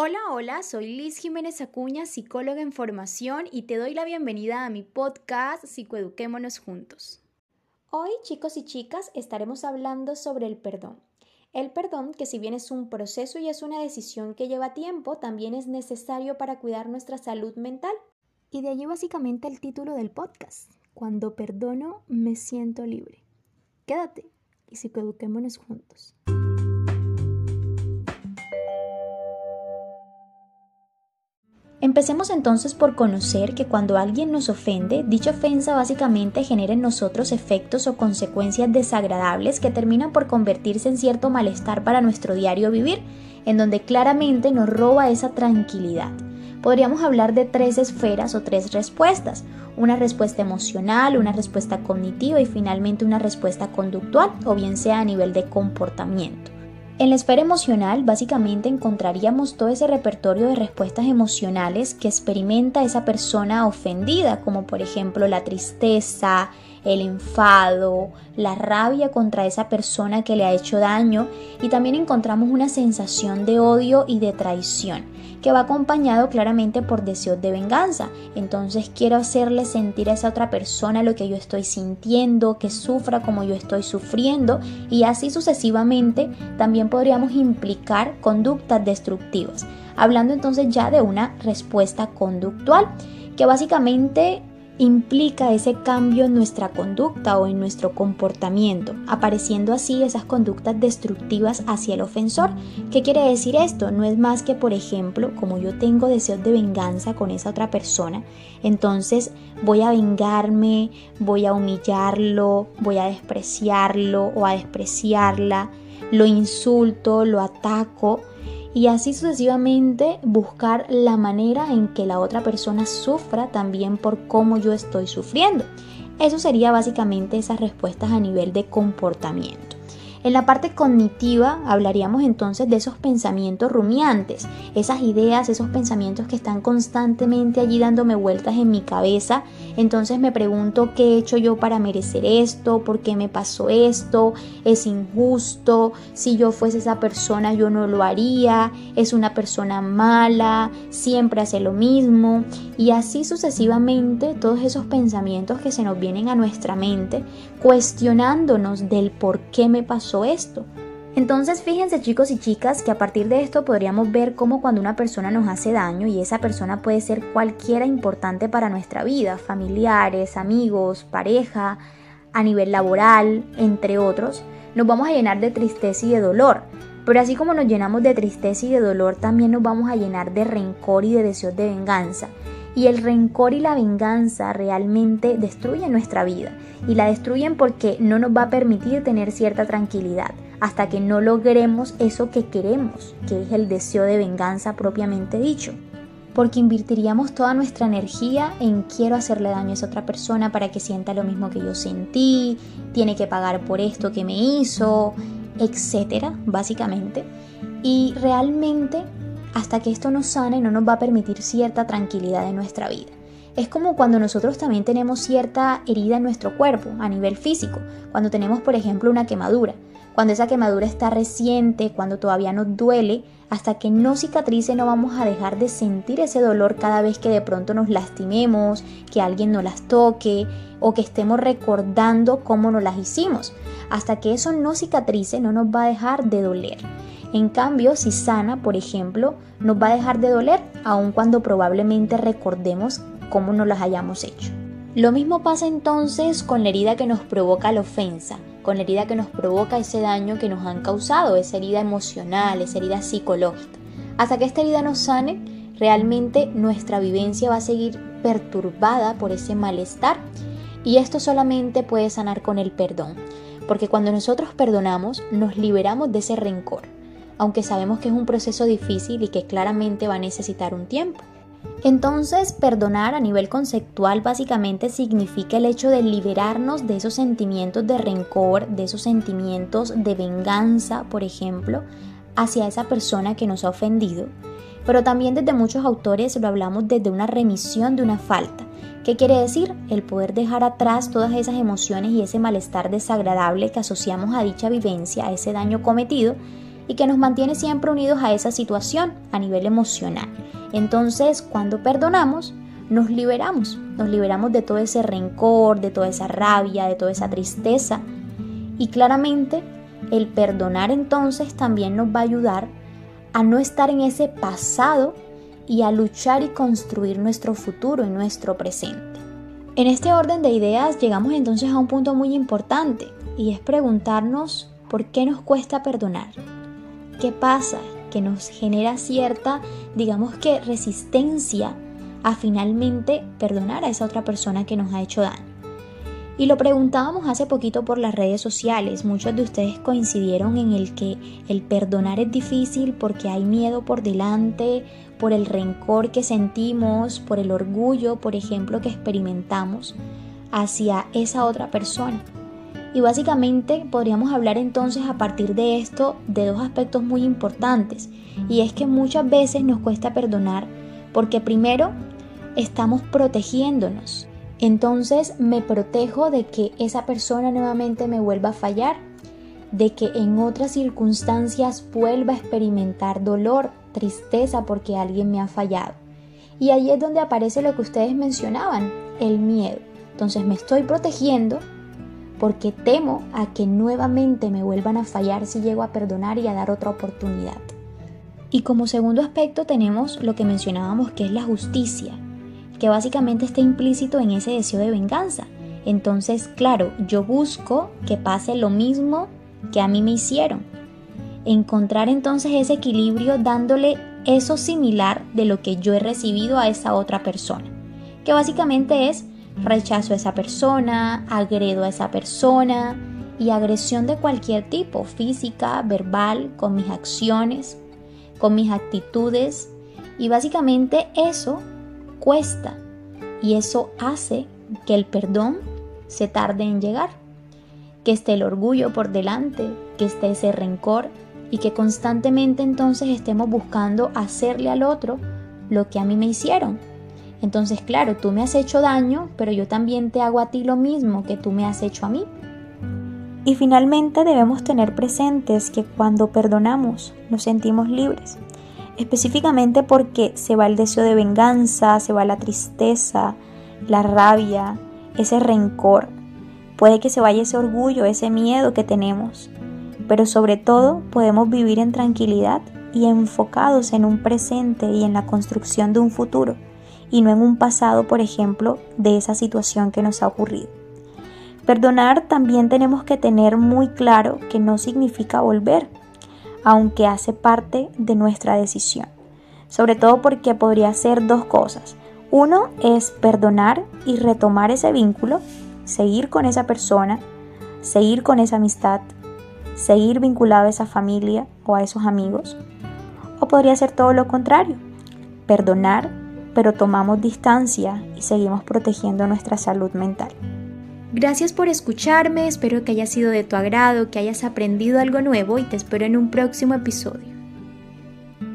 Hola, hola, soy Liz Jiménez Acuña, psicóloga en formación y te doy la bienvenida a mi podcast Psicoeduquémonos Juntos. Hoy, chicos y chicas, estaremos hablando sobre el perdón. El perdón, que si bien es un proceso y es una decisión que lleva tiempo, también es necesario para cuidar nuestra salud mental. Y de allí básicamente el título del podcast. Cuando perdono, me siento libre. Quédate y psicoeduquémonos juntos. Empecemos entonces por conocer que cuando alguien nos ofende, dicha ofensa básicamente genera en nosotros efectos o consecuencias desagradables que terminan por convertirse en cierto malestar para nuestro diario vivir, en donde claramente nos roba esa tranquilidad. Podríamos hablar de tres esferas o tres respuestas, una respuesta emocional, una respuesta cognitiva y finalmente una respuesta conductual, o bien sea a nivel de comportamiento. En la esfera emocional, básicamente encontraríamos todo ese repertorio de respuestas emocionales que experimenta esa persona ofendida, como por ejemplo la tristeza, el enfado, la rabia contra esa persona que le ha hecho daño y también encontramos una sensación de odio y de traición que va acompañado claramente por deseos de venganza. Entonces quiero hacerle sentir a esa otra persona lo que yo estoy sintiendo, que sufra como yo estoy sufriendo y así sucesivamente también podríamos implicar conductas destructivas. Hablando entonces ya de una respuesta conductual que básicamente implica ese cambio en nuestra conducta o en nuestro comportamiento, apareciendo así esas conductas destructivas hacia el ofensor. ¿Qué quiere decir esto? No es más que, por ejemplo, como yo tengo deseos de venganza con esa otra persona, entonces voy a vengarme, voy a humillarlo, voy a despreciarlo o a despreciarla, lo insulto, lo ataco y así sucesivamente buscar la manera en que la otra persona sufra también por cómo yo estoy sufriendo. Eso sería básicamente esas respuestas a nivel de comportamiento. En la parte cognitiva hablaríamos entonces de esos pensamientos rumiantes, esas ideas, esos pensamientos que están constantemente allí dándome vueltas en mi cabeza. Entonces me pregunto qué he hecho yo para merecer esto, por qué me pasó esto, es injusto, si yo fuese esa persona yo no lo haría, es una persona mala, siempre hace lo mismo y así sucesivamente todos esos pensamientos que se nos vienen a nuestra mente cuestionándonos del por qué me pasó esto. Entonces fíjense chicos y chicas que a partir de esto podríamos ver cómo cuando una persona nos hace daño y esa persona puede ser cualquiera importante para nuestra vida, familiares, amigos, pareja, a nivel laboral, entre otros, nos vamos a llenar de tristeza y de dolor. Pero así como nos llenamos de tristeza y de dolor, también nos vamos a llenar de rencor y de deseos de venganza. Y el rencor y la venganza realmente destruyen nuestra vida. Y la destruyen porque no nos va a permitir tener cierta tranquilidad hasta que no logremos eso que queremos, que es el deseo de venganza propiamente dicho. Porque invertiríamos toda nuestra energía en quiero hacerle daño a esa otra persona para que sienta lo mismo que yo sentí, tiene que pagar por esto que me hizo, etcétera, básicamente. Y realmente hasta que esto nos sane no nos va a permitir cierta tranquilidad en nuestra vida. Es como cuando nosotros también tenemos cierta herida en nuestro cuerpo a nivel físico, cuando tenemos por ejemplo una quemadura, cuando esa quemadura está reciente, cuando todavía nos duele, hasta que no cicatrice no vamos a dejar de sentir ese dolor cada vez que de pronto nos lastimemos, que alguien nos las toque o que estemos recordando cómo nos las hicimos. Hasta que eso no cicatrice no nos va a dejar de doler. En cambio, si sana, por ejemplo, nos va a dejar de doler, aun cuando probablemente recordemos cómo nos las hayamos hecho. Lo mismo pasa entonces con la herida que nos provoca la ofensa, con la herida que nos provoca ese daño que nos han causado, esa herida emocional, esa herida psicológica. Hasta que esta herida nos sane, realmente nuestra vivencia va a seguir perturbada por ese malestar y esto solamente puede sanar con el perdón, porque cuando nosotros perdonamos nos liberamos de ese rencor, aunque sabemos que es un proceso difícil y que claramente va a necesitar un tiempo. Entonces, perdonar a nivel conceptual básicamente significa el hecho de liberarnos de esos sentimientos de rencor, de esos sentimientos de venganza, por ejemplo, hacia esa persona que nos ha ofendido. Pero también desde muchos autores lo hablamos desde una remisión de una falta. ¿Qué quiere decir? El poder dejar atrás todas esas emociones y ese malestar desagradable que asociamos a dicha vivencia, a ese daño cometido, y que nos mantiene siempre unidos a esa situación a nivel emocional. Entonces, cuando perdonamos, nos liberamos, nos liberamos de todo ese rencor, de toda esa rabia, de toda esa tristeza. Y claramente, el perdonar entonces también nos va a ayudar a no estar en ese pasado y a luchar y construir nuestro futuro y nuestro presente. En este orden de ideas llegamos entonces a un punto muy importante y es preguntarnos por qué nos cuesta perdonar. ¿Qué pasa? Que nos genera cierta, digamos que, resistencia a finalmente perdonar a esa otra persona que nos ha hecho daño. Y lo preguntábamos hace poquito por las redes sociales. Muchos de ustedes coincidieron en el que el perdonar es difícil porque hay miedo por delante, por el rencor que sentimos, por el orgullo, por ejemplo, que experimentamos hacia esa otra persona. Y básicamente podríamos hablar entonces a partir de esto de dos aspectos muy importantes. Y es que muchas veces nos cuesta perdonar porque primero estamos protegiéndonos. Entonces me protejo de que esa persona nuevamente me vuelva a fallar, de que en otras circunstancias vuelva a experimentar dolor, tristeza porque alguien me ha fallado. Y ahí es donde aparece lo que ustedes mencionaban, el miedo. Entonces me estoy protegiendo porque temo a que nuevamente me vuelvan a fallar si llego a perdonar y a dar otra oportunidad. Y como segundo aspecto tenemos lo que mencionábamos que es la justicia que básicamente está implícito en ese deseo de venganza. Entonces, claro, yo busco que pase lo mismo que a mí me hicieron. Encontrar entonces ese equilibrio dándole eso similar de lo que yo he recibido a esa otra persona. Que básicamente es rechazo a esa persona, agredo a esa persona y agresión de cualquier tipo, física, verbal, con mis acciones, con mis actitudes. Y básicamente eso cuesta y eso hace que el perdón se tarde en llegar, que esté el orgullo por delante, que esté ese rencor y que constantemente entonces estemos buscando hacerle al otro lo que a mí me hicieron. Entonces, claro, tú me has hecho daño, pero yo también te hago a ti lo mismo que tú me has hecho a mí. Y finalmente debemos tener presentes que cuando perdonamos nos sentimos libres específicamente porque se va el deseo de venganza, se va la tristeza, la rabia, ese rencor. Puede que se vaya ese orgullo, ese miedo que tenemos, pero sobre todo podemos vivir en tranquilidad y enfocados en un presente y en la construcción de un futuro, y no en un pasado, por ejemplo, de esa situación que nos ha ocurrido. Perdonar también tenemos que tener muy claro que no significa volver, aunque hace parte de nuestra decisión. Sobre todo porque podría ser dos cosas. Uno es perdonar y retomar ese vínculo, seguir con esa persona, seguir con esa amistad, seguir vinculado a esa familia o a esos amigos. O podría ser todo lo contrario, perdonar, pero tomamos distancia y seguimos protegiendo nuestra salud mental. Gracias por escucharme, espero que haya sido de tu agrado, que hayas aprendido algo nuevo y te espero en un próximo episodio.